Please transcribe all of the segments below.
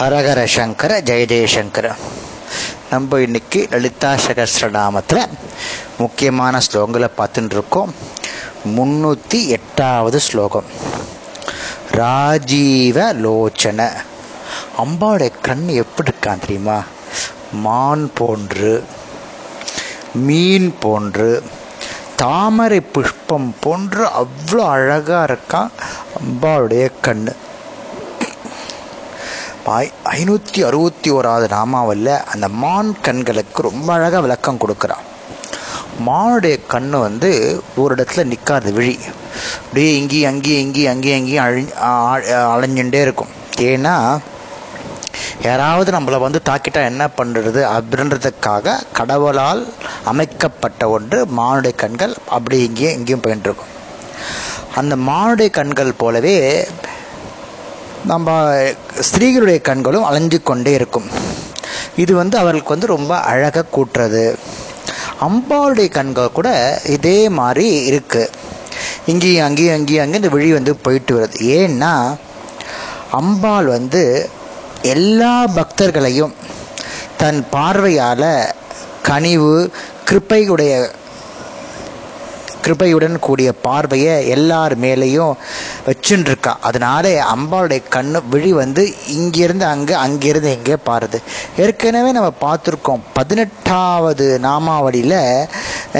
ஹரஹர சங்கர ஜெய நம்ம இன்னைக்கு லலிதா சகசிரநாமத்தில் முக்கியமான ஸ்லோகங்களை பார்த்துட்டு இருக்கோம் முன்னூற்றி எட்டாவது ஸ்லோகம். ராஜீவ லோச்சன. அம்பாவுடைய கண் எப்படி இருக்கான் தெரியுமா? மான் போன்று மீன் போன்று தாமரை புஷ்பம் போன்று அவ்வளோ அழகாக இருக்கான் அம்பாவுடைய கண்ணு. ஐநூற்றி அறுபத்தி ஓராவது நாமாவில் அந்த மான் கண்களுக்கு ரொம்ப அழகாக விளக்கம் கொடுக்குறான். மானுடைய கண் வந்து ஒரு இடத்துல நிற்காது விழி. அப்படியே இங்கேயும் அங்கேயும் இங்கேயும் அங்கேயும் அங்கேயும் அழி அலைஞ்சுட்டே இருக்கும். ஏன்னா யாராவது நம்மளை வந்து தாக்கிட்டா என்ன பண்ணுறது அப்படின்றதுக்காக கடவுளால் அமைக்கப்பட்ட ஒன்று மானுடைய கண்கள் அப்படி இங்கேயும் இங்கேயும் போயிட்டு இருக்கும் அந்த மானுடைய கண்கள் போலவே நம்ம ஸ்திரீகளுடைய கண்களும் அலைஞ்சு கொண்டே இருக்கும். இது வந்து அவர்களுக்கு வந்து ரொம்ப அழகாக கூட்டுறது. அம்பாளுடைய கண்கள் கூட இதே மாதிரி இருக்குது இங்கேயும் அங்கேயும் அங்கேயும் அங்கேயும் இந்த விழி வந்து போயிட்டு வருது. ஏன்னா அம்பாள் வந்து எல்லா பக்தர்களையும் தன் பார்வையால் கனிவு கிருப்பையுடைய கிருபையுடன் கூடிய பார்வையை எல்லார் மேலேயும் வச்சுருக்கா அதனால அம்பாளுடைய கண்ணு விழி வந்து இங்கிருந்து அங்கே அங்கிருந்து எங்கே பாருது. ஏற்கனவே நம்ம பார்த்துருக்கோம். பதினெட்டாவது நாமாவளியில்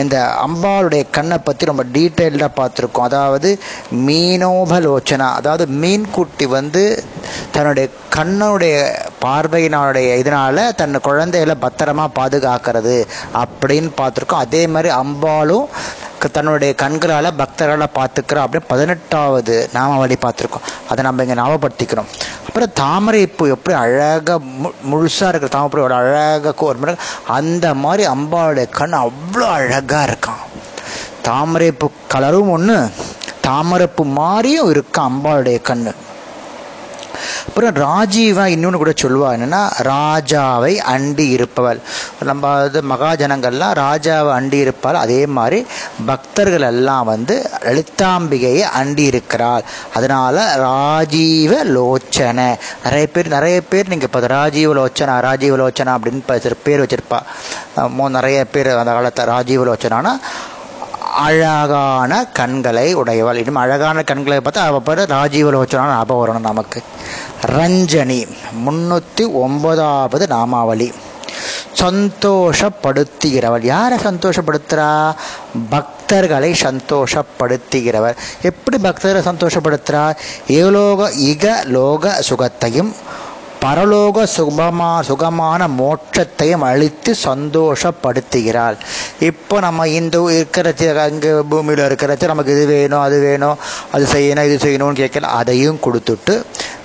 இந்த அம்பாளுடைய கண்ணை பற்றி ரொம்ப டீட்டெயில்டாக பார்த்துருக்கோம். அதாவது மீனோபலோச்சனா அதாவது மீன்குட்டி வந்து தன்னுடைய கண்ணுடைய பார்வையினாலுடைய இதனால தன் குழந்தைகளை பத்திரமா பாதுகாக்கிறது அப்படின்னு பார்த்துருக்கோம். அதே மாதிரி அம்பாலும் தன்னுடைய கண்களால் பக்தர்களால் பார்த்துக்கிறோம். அப்படின்னு பதினெட்டாவது நாமாவளி பார்த்துருக்கோம். அதை நம்ம இங்கே ஞாபகப்படுத்திக்கிறோம். அப்புறம் தாமரை பூ எப்படி அழகாக மு முழுசாக இருக்கிற தாமரை பூ அழகாக ஒரு அந்த மாதிரி அம்பாவுடைய கண் அவ்வளோ அழகாக இருக்கான் தாமரைப்பூ கலரும் ஒன்று தாமரைப்பூ மாதிரியும் இருக்கான் அம்பாளுடைய கண்ணு. அப்புறம் ராஜீவா இன்னொன்று கூட சொல்லுவா என்னன்னா ராஜாவை அண்டி இருப்பவள். நம்ம இது மகாஜனங்கள்லாம் ராஜாவை அண்டி இருப்பாள். அதே மாதிரி பக்தர்கள் எல்லாம் வந்து லலிதாம்பிகையை அண்டி இருக்கிறாள். அதனால ராஜீவ லோச்சனை. நிறைய பேர் நிறைய பேர் நீங்கள் இப்போ ராஜீவ லோச்சனா ராஜீவ லோச்சனா அப்படின்னு பேர் வச்சிருப்பா. நிறைய பேர் அந்த காலத்தை ராஜீவ லோச்சனானா அழகான கண்களை உடையவள். இன்னும் அழகான கண்களை பார்த்தா அவள் பேர் ராஜீவலோச்சனா ஞாபகம் வரணும் நமக்கு. ரஞ்சனி முன்னூற்றி ஒன்பதாவது நாமாவளி. சந்தோஷப்படுத்துகிறவள். யாரை சந்தோஷப்படுத்துகிறா பக்தர்களை சந்தோஷப்படுத்துகிறவர் எப்படி பக்தர்களை சந்தோஷப்படுத்துகிறா ஏலோக இக லோக சுகத்தையும் பரலோக சுகமா சுகமான மோட்சத்தையும் அழித்து சந்தோஷப்படுத்துகிறாள் இப்போ நம்ம இந்த இருக்கிற அங்கே பூமியில் இருக்கிறச்சு நமக்கு இது வேணும் அது வேணும் அது செய்யணும் இது செய்யணும்னு கேட்கல அதையும் கொடுத்துட்டு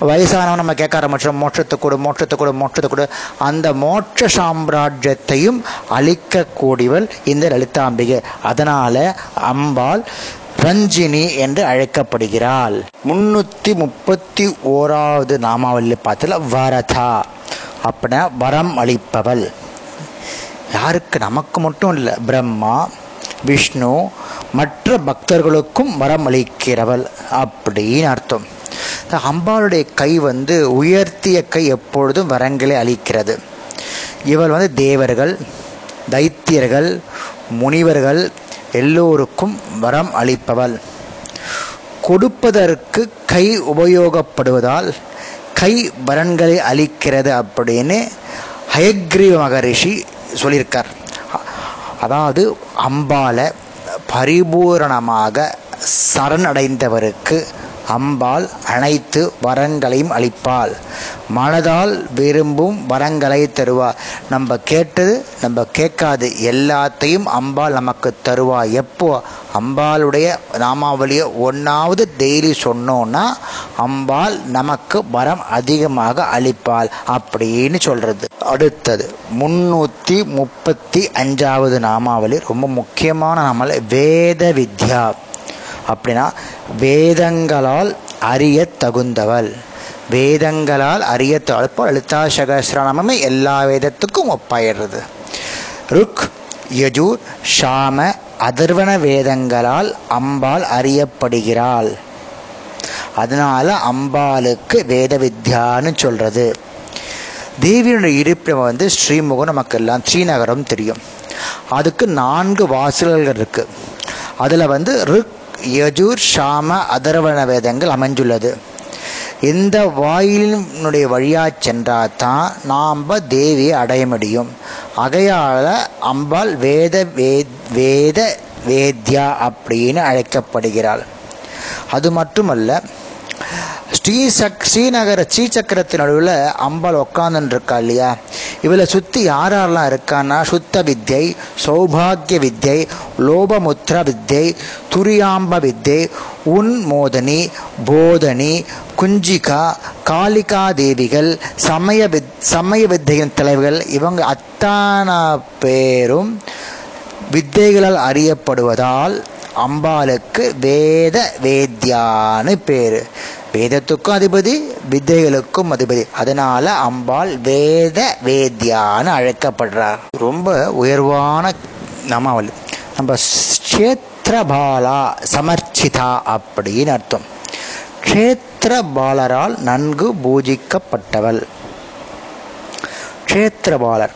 வயசானவன் நம்ம கேட்க ஆரம்பிச்சோம் மோட்சத்தை கொடு மோட்சத்தை கொடு மோட்சத்தை கொடு. அந்த மோட்ச சாம்ராஜ்யத்தையும் அழிக்கக்கூடியவள் இந்த லலிதாம்பிகை. அதனால் அம்பாள் ரஞ்சினி என்று அழைக்கப்படுகிறாள். முன்னூத்தி முப்பத்தி ஓராவது நாமாவளியில் பார்த்தல வரதா. அப்படின்னா வரம் அளிப்பவள். யாருக்கு நமக்கு மட்டும் இல்லை பிரம்மா விஷ்ணு மற்ற பக்தர்களுக்கும் வரம் அளிக்கிறவள் அப்படின்னு அர்த்தம். அம்பாளுடைய கை வந்து உயர்த்திய கை எப்பொழுதும் வரங்களை அளிக்கிறது. இவள் வந்து தேவர்கள் தைத்தியர்கள் முனிவர்கள் எல்லோருக்கும் வரம் அளிப்பவள். கொடுப்பதற்கு கை உபயோகப்படுவதால் கை வரன்களை அளிக்கிறது அப்படின்னு ஹயக்ரீவ மகரிஷி சொல்லியிருக்கார். அதாவது அம்பால பரிபூரணமாக சரணடைந்தவருக்கு அம்பாள் அனைத்து வரன்களையும் அளிப்பாள். மனதால் விரும்பும் வரங்களை தருவாள் நம்ம கேட்டது நம்ம கேட்காது எல்லாத்தையும் அம்பாள் நமக்கு தருவா. எப்போ? அம்பாளுடைய நாமாவளியை ஒன்றாவது டெய்லி சொன்னோன்னா அம்பாள் நமக்கு வரம் அதிகமாக அளிப்பாள் அப்படின்னு சொல்றது. அடுத்தது முன்னூற்றி முப்பத்தி அஞ்சாவது நாமாவளி ரொம்ப முக்கியமான நாமாவளி வேத வித்யா. அப்படின்னா வேதங்களால் அறிய தகுந்தவள். வேதங்களால் அறிய இப்போ லலிதா சகசிரநாமமே எல்லா வேதத்துக்கும் ஒப்பாயிடுறது. ருக் யஜூர் ஷாம அதர்வன வேதங்களால் அம்பாள் அறியப்படுகிறாள். அதனால அம்பாளுக்கு வேத வித்யான்னு சொல்றது. தேவியினுடைய இருப்பிடம் வந்து ஸ்ரீமுகம் நமக்கு எல்லாம் ஸ்ரீநகரம் தெரியும். அதுக்கு நான்கு வாசல்கள் இருக்கு. அதில் வந்து ருக் யஜூர் ஷாம அதர்வண வேதங்கள் அமைஞ்சுள்ளது. எந்த வாயிலினுடைய வழியாக சென்றால் தான் நாம் தேவியை அடைய முடியும். அகையால் அம்பாள் வேத வேத வேத்யா அப்படின்னு அழைக்கப்படுகிறாள். அது மட்டுமல்ல ஸ்ரீ சக் ஸ்ரீநகர ஸ்ரீசக்கரத்தின் நடுவில் அம்பாள் உட்காந்துருக்கா இல்லையா? இவளை சுற்றி யாரெல்லாம் இருக்கான்னா சுத்த வித்யை சௌபாகிய வித்யை லோபமுத்ரா வித்யை துரியாம்ப வித்யை உன்மோதனி போதனி குஞ்சிகா காளிகா தேவிகள் சமய வித் சமய வித்தையின் தலைவர்கள் இவங்க அத்தான பேரும் வித்தைகளால் அறியப்படுவதால் அம்பாளுக்கு வேத வேத்யான்னு பேர். வேதத்துக்கும் அதிபதி வித்தைகளுக்கும் அதிபதி. அதனால அம்பாள் வேத வேத்யான்னு அழைக்கப்படுறார் ரொம்ப உயர்வான நாமாவளி நம்ம கஷேத்திரபாலா சமர்ச்சிதா அப்படின்னு அர்த்தம். க்ஷேத்திரபாலரால் நன்கு பூஜிக்கப்பட்டவள். க்ஷேத்திரபாலர்.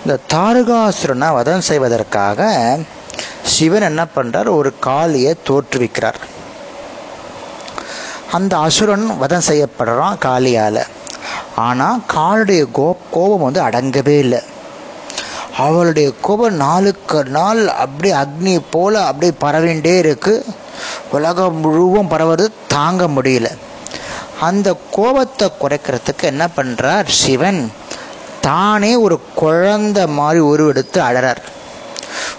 இந்த தாரகாசுரனை வதம் செய்வதற்காக சிவன் என்ன பண்ணுறார் ஒரு காளியை தோற்றுவிக்கிறார். அந்த அசுரன் வதம் செய்யப்படுறான் காளியால் ஆனால் காளுடைய கோ கோபம் வந்து அடங்கவே இல்லை. அவளுடைய கோபம் நாளுக்கு நாள் அப்படியே அக்னி போல் அப்படியே பரவிண்டே இருக்கு. உலகம் முழுவதும் பரவது தாங்க முடியல. அந்த கோபத்தை குறைக்கிறதுக்கு என்ன பண்ணுறார் சிவன்? தானே ஒரு குழந்தை மாதிரி உருவெடுத்து அழறார்.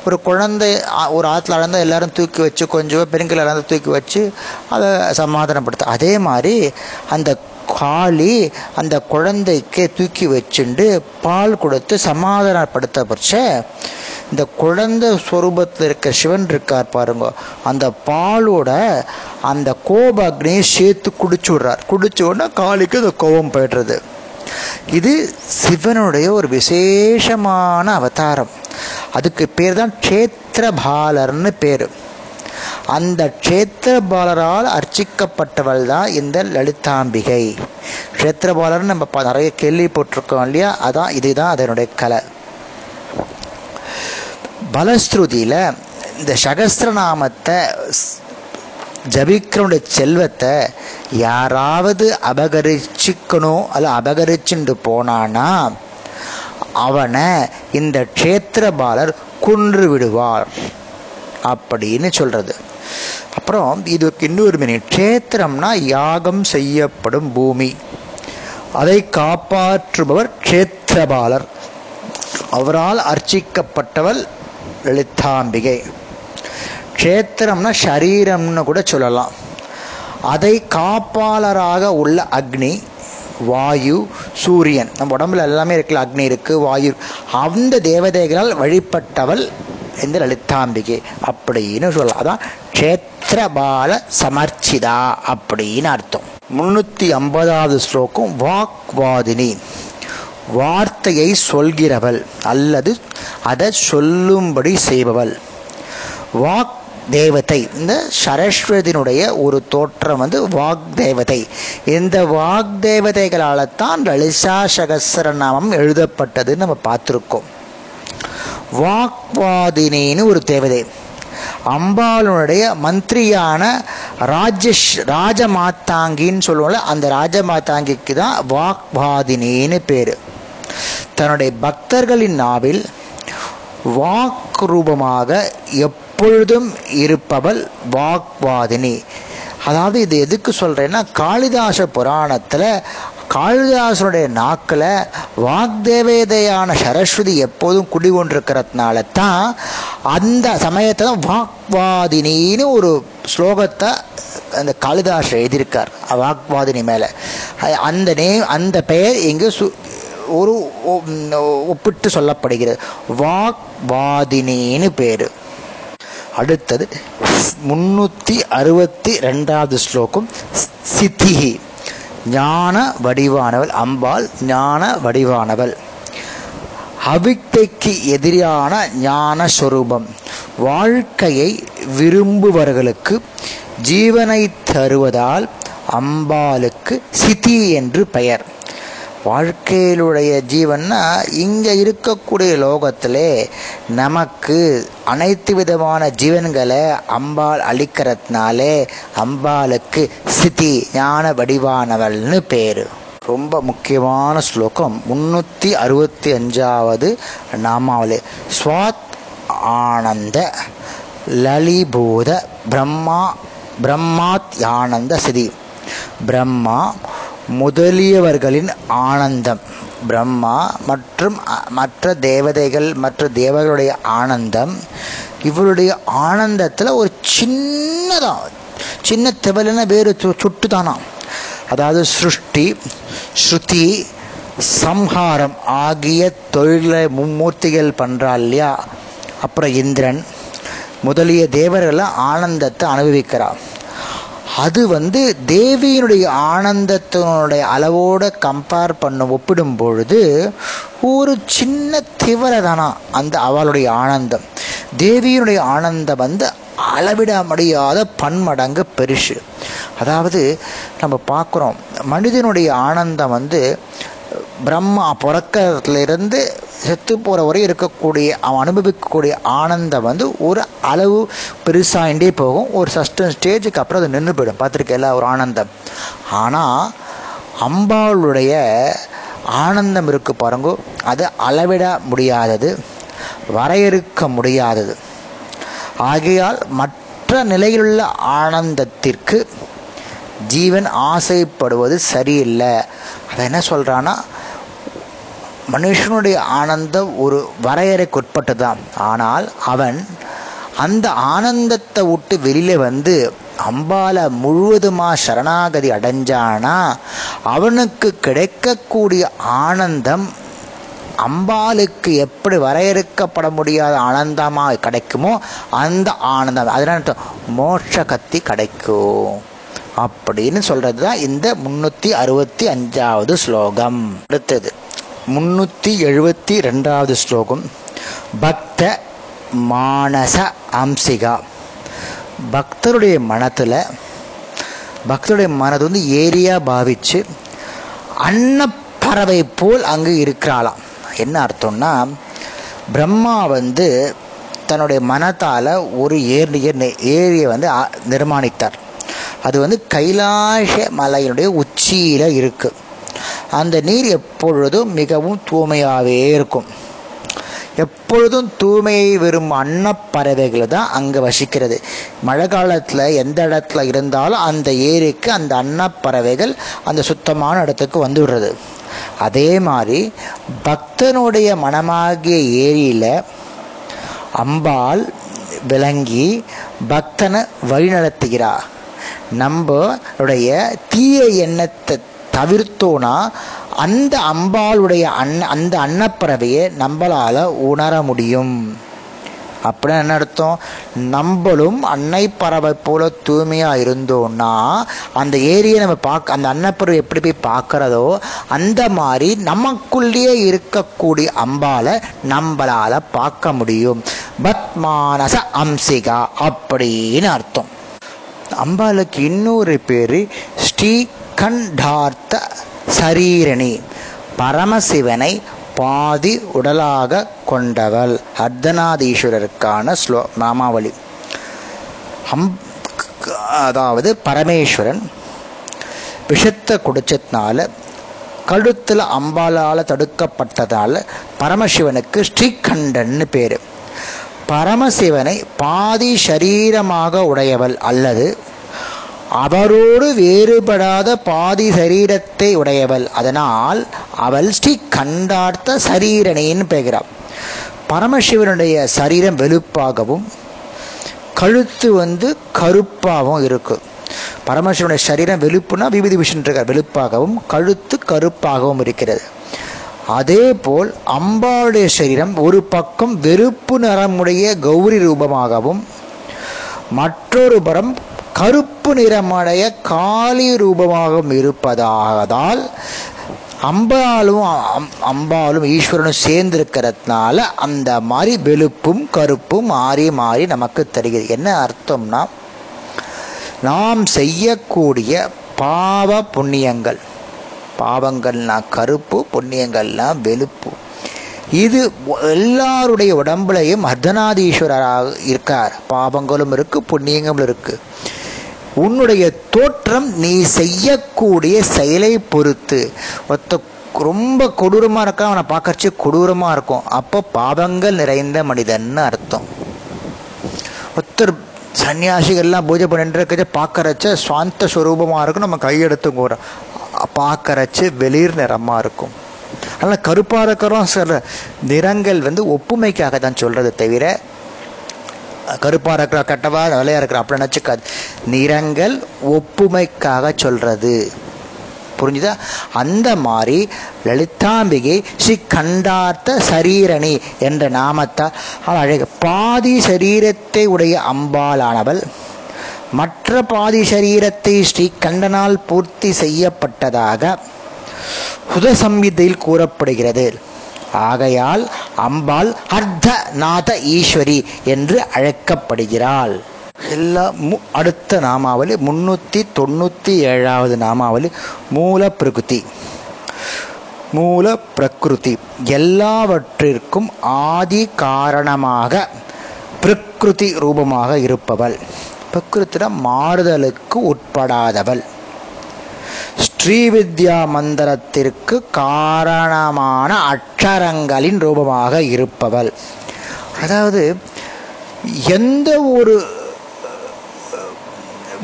ஒரு குழந்தை ஒரு ஆற்றுல அளந்தால் எல்லாரும் தூக்கி வச்சு கொஞ்சம் பெண்கள் அளந்து தூக்கி வச்சு அதை சமாதானப்படுத்த. அதே மாதிரி அந்த காளி அந்த குழந்தைக்கு தூக்கி வச்சுண்டு பால் கொடுத்து சமாதானப்படுத்த பட்ச இந்த குழந்தை ஸ்வரூபத்தில் இருக்க சிவன் இருக்கார் பாருங்க. அந்த பாலோட அந்த கோப அக்னியை சேர்த்து குடிச்சு விடுறார். குடிச்ச உடனே காளிக்கு அந்த கோபம் போய்டுறது. இது சிவனுடைய ஒரு விசேஷமான அவதாரம். அதுக்கு பேர் தான் க்ஷேத்திரபாலர்னு பேர். அந்த க்ஷேத்திரபாலரால் அர்ச்சிக்கப்பட்டவள் தான் இந்த லலிதாம்பிகை. க்ஷேத்திரபாலர்னு நம்ம நிறைய கேள்விப்பட்டிருக்கோம் இல்லையா? அதான் இதுதான் அதனுடைய கலை. பலஸ்ருதியில் இந்த சகஸ்திரநாமத்தை ஜபிக்கிறனுடைய செல்வத்தை யாராவது அபகரிச்சிக்கணும் அல்ல அபகரிச்சுண்டு போனானா அவனை இந்த க்ஷேத்திரபாலர் கொன்று விடுவார் அப்படின்னு சொல்கிறது அப்புறம் இதுக்கு இன்னொரு மீனிங். க்ஷேத்திரம்னா யாகம் செய்யப்படும் பூமி. அதை காப்பாற்றுபவர் க்ஷேத்திரபாலர். அவரால் அர்ச்சிக்கப்பட்டவள் லலிதாம்பிகை க்ஷேத்திரம்னா ஷரீரம்னு கூட சொல்லலாம். அதை காப்பாளராக உள்ள அக்னி வாயு சூரியன். நம்ம உடம்புல எல்லாமே இருக்குல்ல அக்னி இருக்குது வாயு அந்த தேவதைகளால் வழிபட்டவள் இந்த லலிதாம்பிகை அப்படின்னு சொல்லலாம். அதான் க்ஷேத்திரபால சமர்ச்சிதா அப்படின்னு அர்த்தம். முன்னூற்றி ஐம்பதாவது ஸ்லோகம் வாக்வாதினி. வார்த்தையை சொல்கிறவள் அல்லது அதை சொல்லும்படி செய்பவள். வாக் தேவதை. இந்த சரஸ்வதியினுடைய ஒரு தோற்றம் வந்து வாக் தேவதை. இந்த வாக் தேவதைகளால் தான் லலிசா சகசரநாமம் எழுதப்பட்டதுன்னு நம்ம பார்த்துருக்கோம். வாக்வாதினின்னு ஒரு தேவதை. அம்பாளுடைய மந்திரியான ராஜேஷ் ராஜமாத்தாங்கின்னு சொல்லுவோம்ல அந்த ராஜமாத்தாங்கிக்கு தான் வாக்வாதினின்னு பேர். தன்னுடைய பக்தர்களின் நாவில் வாக்குரூபமாக எப்பொழுதும் இருப்பவள் வாக்வாதினி. அதாவது இது எதுக்கு சொல்கிறேன்னா காளிதாச புராணத்தில் காளிதாசனுடைய நாக்கில் வாக்தேவேதையான சரஸ்வதி எப்போதும் குடிகொண்டிருக்கிறதுனால தான் அந்த சமயத்தில் வாக்வாதினின்னு ஒரு ஸ்லோகத்தை அந்த காளிதாஸ் எழுதியிருக்கார் வாக்வாதினி மேலே. அந்த நே அந்த பெயர் இங்கு சு ஒரு ஒப்பிட்டு சொல்லப்படுகிறது. வாக்வாதினின்னு பேர். அடுத்தது முன்னூற்றி அறுபத்தி ரெண்டாவது ஸ்லோகம் சித்திகி ஞான வடிவானவள் அம்பாள் ஞான வடிவானவள். அவித்தைக்கு எதிரான ஞான சொரூபம். வாழ்க்கையை விரும்புபவர்களுக்கு ஜீவனை தருவதால் அம்பாளுக்கு சிதி என்று பெயர். வாழ்க்கையிலுடைய ஜீவன்னா இங்கே இருக்கக்கூடிய லோகத்திலே நமக்கு அனைத்து விதமான ஜீவன்களை அம்பாள் அளிக்கிறதுனாலே அம்பாளுக்கு சிதி ஞான வடிவானவள்னு பேர். ரொம்ப முக்கியமான ஸ்லோகம். முன்னூற்றி அறுபத்தி அஞ்சாவது நாமாவளி. ஸ்வாத் ஆனந்த லலிபூத பிரம்மா பிரம்மாத் ஆனந்த சிதி. பிரம்மா முதலியவர்களின் ஆனந்தம். பிரம்மா மற்றும் மற்ற தேவதைகள் மற்ற தேவர்களுடைய ஆனந்தம். இவருடைய ஆனந்தத்தில் ஒரு சின்னதான் சின்ன திவலன வேறு சுட்டு தானா அதாவது சிருஷ்டி ஸ்ருதி சம்ஹாரம் ஆகிய தொழிலை மும்மூர்த்திகள் பண்ணுறா இல்லையா? அப்புறம் இந்திரன். முதலிய தேவர்கள் ஆனந்தத்தை அனுபவிக்கிறான் அது வந்து தேவியினுடைய ஆனந்தத்தினுடைய அளவோடு கம்பேர் பண்ண ஒப்பிடும் பொழுது ஒரு சின்ன திவர தானா அந்த அவளுடைய ஆனந்தம். தேவியினுடைய ஆனந்தம் வந்து அளவிட முடியாத பன்மடங்கு பெருசு. அதாவது நம்ம பார்க்குறோம் மனிதனுடைய ஆனந்தம் வந்து பிரம்மா பிறக்கிறதுலேருந்து செத்து போகிற வரை இருக்கக்கூடிய அவன் அனுபவிக்கக்கூடிய ஆனந்தம் வந்து ஒரு அளவு பெருசாகிண்டே போகும். ஒரு சஸ்டன் ஸ்டேஜுக்கு அப்புறம் அது நின்று போயிடும். பார்த்துருக்கல ஒரு ஆனந்தம். ஆனால் அம்பாளுடைய ஆனந்தம் இருக்கு பாருங்கோ. அது அளவிட முடியாதது வரையறுக்க முடியாதது. ஆகையால் மற்ற நிலையிலுள்ள ஆனந்தத்திற்கு ஜீவன் ஆசைப்படுவது சரியில்லை. அதை என்ன சொல்கிறான்னா மனுஷனுடைய ஆனந்தம் ஒரு வரையறைக்குட்பட்டு தான் ஆனால் அவன் அந்த ஆனந்தத்தை விட்டு வெளியில் வந்து அம்பால முழுவதுமாக சரணாகதி அடைஞ்சானா அவனுக்கு கிடைக்கக்கூடிய ஆனந்தம் அம்பாளுக்கு எப்படி வரையறுக்கப்பட முடியாத ஆனந்தமாக கிடைக்குமோ அந்த ஆனந்தம். அதனால மோட்ச கத்தி கிடைக்கும். அப்படின்னு சொல்றது தான் இந்த முந்நூற்றி அறுபத்தி அஞ்சாவது ஸ்லோகம். அடுத்தது முன்னூற்றி எழுபத்தி ரெண்டாவது ஸ்லோகம். பக்த மானச அம்சிகா. பக்தருடைய மனத்தில் பக்தருடைய மனது வந்து ஏரியா பாவிச்சு அன்னப்பறவை போல் அங்கு இருக்கிறாளாம். என்ன அர்த்தம்னா பிரம்மா வந்து தன்னுடைய மனத்தால் ஒரு ஏரிய ஏரியை வந்து நிர்மாணித்தார். அது வந்து கைலாச மலையினுடைய உச்சியில் இருக்குது அந்த நீர் எப்பொழுதும் மிகவும் தூய்மையாகவே இருக்கும். எப்பொழுதும் தூய்மையை வெறும் அன்னப்பறவைகள் தான் அங்கே வசிக்கிறது. மழை காலத்தில் எந்த இடத்துல இருந்தாலும் அந்த ஏரிக்கு அந்த அன்னப்பறவைகள் அந்த சுத்தமான இடத்துக்கு வந்து விடுறது அதே மாதிரி பக்தனுடைய மனமாகிய ஏரியில் அம்பாள் விளங்கி பக்தனை வழிநடத்துகிறார் நம்மளுடைய தீய எண்ணத்தை தவிர்த்தோனா அந்த அம்பாளுடைய அன்ன அந்த அன்னப்பறவையை நம்மளால் உணர முடியும். அப்படின்னு என்ன அர்த்தம்? நம்மளும் அன்னை பறவை போல தூய்மையாக இருந்தோம்னா அந்த ஏரியை நம்ம பார்க்க அந்த அன்னப்பறவை எப்படி போய் பார்க்குறதோ அந்த மாதிரி நமக்குள்ளேயே இருக்கக்கூடிய அம்பாலை நம்மளால் பார்க்க முடியும். பத்மானச அம்சிகா அப்படின்னு அர்த்தம். அம்பாளுக்கு இன்னொரு பேர் ஸ்ரீகண்டார்த்த சரீரணி. பரமசிவனை பாதி உடலாக கொண்டவள். அர்த்தநாதீஸ்வரருக்கான ஸ்லோ நாமாவளி. அம் அதாவது பரமேஸ்வரன் விஷத்தை குடிச்சதுனால கழுத்தில் அம்பாலால் தடுக்கப்பட்டதால் பரமசிவனுக்கு ஸ்ரீகண்டன்னு பேர். பரமசிவனை பாதி சரீரமாக உடையவள் அல்லது அவரோடு வேறுபடாத பாதி சரீரத்தை உடையவள். அதனால் அவள் ஸ்ரீ கண்டார்த்த சரீரணின்னு பெறுகிறாள் பரமசிவனுடைய சரீரம் வெளுப்பாகவும் கழுத்து வந்து கருப்பாகவும் இருக்குது பரமசிவனுடைய சரீரம் வெளுப்புனா விபதி விஷன் இருக்கார். வெளுப்பாகவும் கழுத்து கருப்பாகவும் இருக்கிறது. அதே போல் அம்பாளுடைய சரீரம் ஒரு பக்கம் வெறுப்பு நிறமுடைய கௌரி ரூபமாகவும் மற்றொரு புறம் கருப்பு நிறமடைய காளி ரூபமாகவும் இருப்பதாகதால் அம்பாலும் அம்பாலும் ஈஸ்வரனும் சேர்ந்திருக்கிறதுனால அந்த மாதிரி வெளுப்பும் கருப்பும் மாறி மாறி நமக்கு தருகிறது. என்ன அர்த்தம்னா நாம் செய்யக்கூடிய பாவ புண்ணியங்கள் பாவங்கள்னா கருப்பு புண்ணியங்கள்னா வெளுப்பு. இது எல்லாருடைய உடம்புலையும் அர்த்தநாதீஸ்வரராக இருக்கார். பாவங்களும் இருக்கு புண்ணியங்களும் இருக்கு. உன்னுடைய தோற்றம் நீ செய்யக்கூடிய செயலை பொறுத்து. ஒத்த ரொம்ப கொடூரமாக இருக்கா அவனை பார்க்கறச்சு கொடூரமாக இருக்கும். அப்போ பாவங்கள் நிறைந்த மனிதன்னு அர்த்தம். ஒருத்தர் சன்னியாசிகள்லாம் பூஜை பண்ணிட்டு இருக்கிறத பார்க்கறச்ச சுவாந்த ஸ்வரூபமாக இருக்கும் நம்ம கையெடுத்து கூட பார்க்கறச்சு வெளிர் நிறமாக இருக்கும். அதனால் கருப்பாக இருக்கிறோம் சில நிறங்கள் வந்து ஒப்புமைக்காக தான் சொல்கிறது தவிர கருப்பாக இருக்கிற கட்டவா வெள்ளையாக இருக்கிற அப்படி நினச்சிக்காது. நிறங்கள் ஒப்புமைக்காக சொல்கிறது புரிஞ்சுதா? அந்த மாதிரி லலிதாம்பிகை ஸ்ரீ கண்டார்த்த சரீரணி என்ற நாமத்தால் அழக பாதி சரீரத்தை உடைய அம்பாலானவள் மற்ற பாதி சரீரத்தை ஸ்ரீ கண்டனால் பூர்த்தி செய்யப்பட்டதாக புத சம்ஹிதையில் கூறப்படுகிறது. ஆகையால் அம்பாள் அர்த்த நாத ஈஸ்வரி என்று அழைக்கப்படுகிறாள். எல்லா மு அடுத்த நாமாவளி முன்னூற்றி தொண்ணூற்றி ஏழாவது நாமாவளி மூல பிரகிருதி. மூல பிரகிருதி. எல்லாவற்றிற்கும் ஆதி காரணமாக பிரகிருதி ரூபமாக இருப்பவள். பிரகிருத்தின மாறுதலுக்கு உட்படாதவள். ஸ்ரீவித்யா மந்திரத்திற்கு காரணமான அக்ஷரங்களின் ரூபமாக இருப்பவள். அதாவது எந்த ஒரு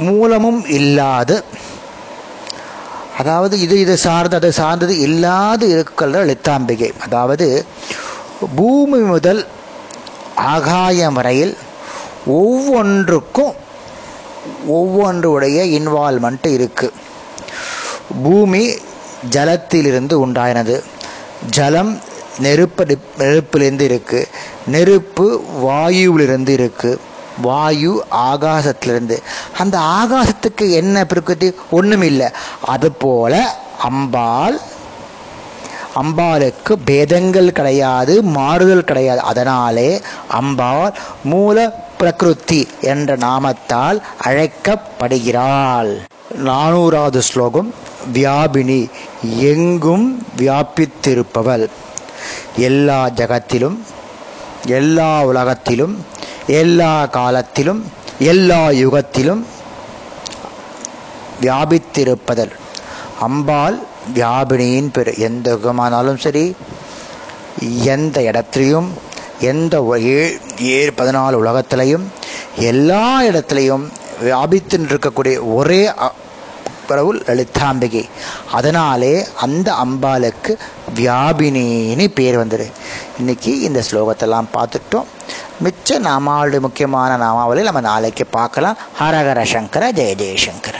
மூலமும் இல்லாது அதாவது இது இது சார்ந்து அது சார்ந்தது இல்லாது இருக்கிற லலிதாம்பிகை. அதாவது பூமி முதல் ஆகாயம் வரையில் ஒவ்வொன்றுக்கும் ஒவ்வொன்றுடைய இன்வால்மெண்ட் இருக்குது பூமி ஜலத்திலிருந்து உண்டாயினது. ஜலம் நெருப்பு நெருப்பிலிருந்து இருக்குது நெருப்பு வாயுவிலிருந்து இருக்குது வாயு ஆகாசத்திலிருந்து. அந்த ஆகாசத்துக்கு என்ன பிரகிருதி ஒன்றும் இல்லை அதுபோல அம்பாள் அம்பாளுக்கு பேதங்கள் கிடையாது மாறுதல் கிடையாது. அதனாலே அம்பாள் மூல பிரகிருதி என்ற நாமத்தால் அழைக்கப்படுகிறாள். நானூறாவது ஸ்லோகம் வியாபினி எங்கும் வியாபித்திருப்பவள். எல்லா ஜகத்திலும் எல்லா உலகத்திலும் எல்லா காலத்திலும் எல்லா யுகத்திலும் வியாபித்திருப்பதல். அம்பாள் வியாபினியின் பெரு எந்த யுகமானாலும் சரி எந்த இடத்திலையும் எந்த ஏழு பதினாலு உலகத்திலையும் எல்லா இடத்துலையும் வியாபித்து இருக்கக்கூடிய ஒரே பிரபுல் லலிதாம்பிகை. அதனாலே அந்த அம்பாளுக்கு வியாபினின்னு பேர் வந்துடு இன்னைக்கு இந்த ஸ்லோகத்தெல்லாம் பார்த்துட்டோம். மிச்ச நாமாவளி முக்கியமான நாமாவளி நம்ம நாளைக்கு பார்க்கலாம். ஹரஹர சங்கர ஜெய ஜெயசங்கர.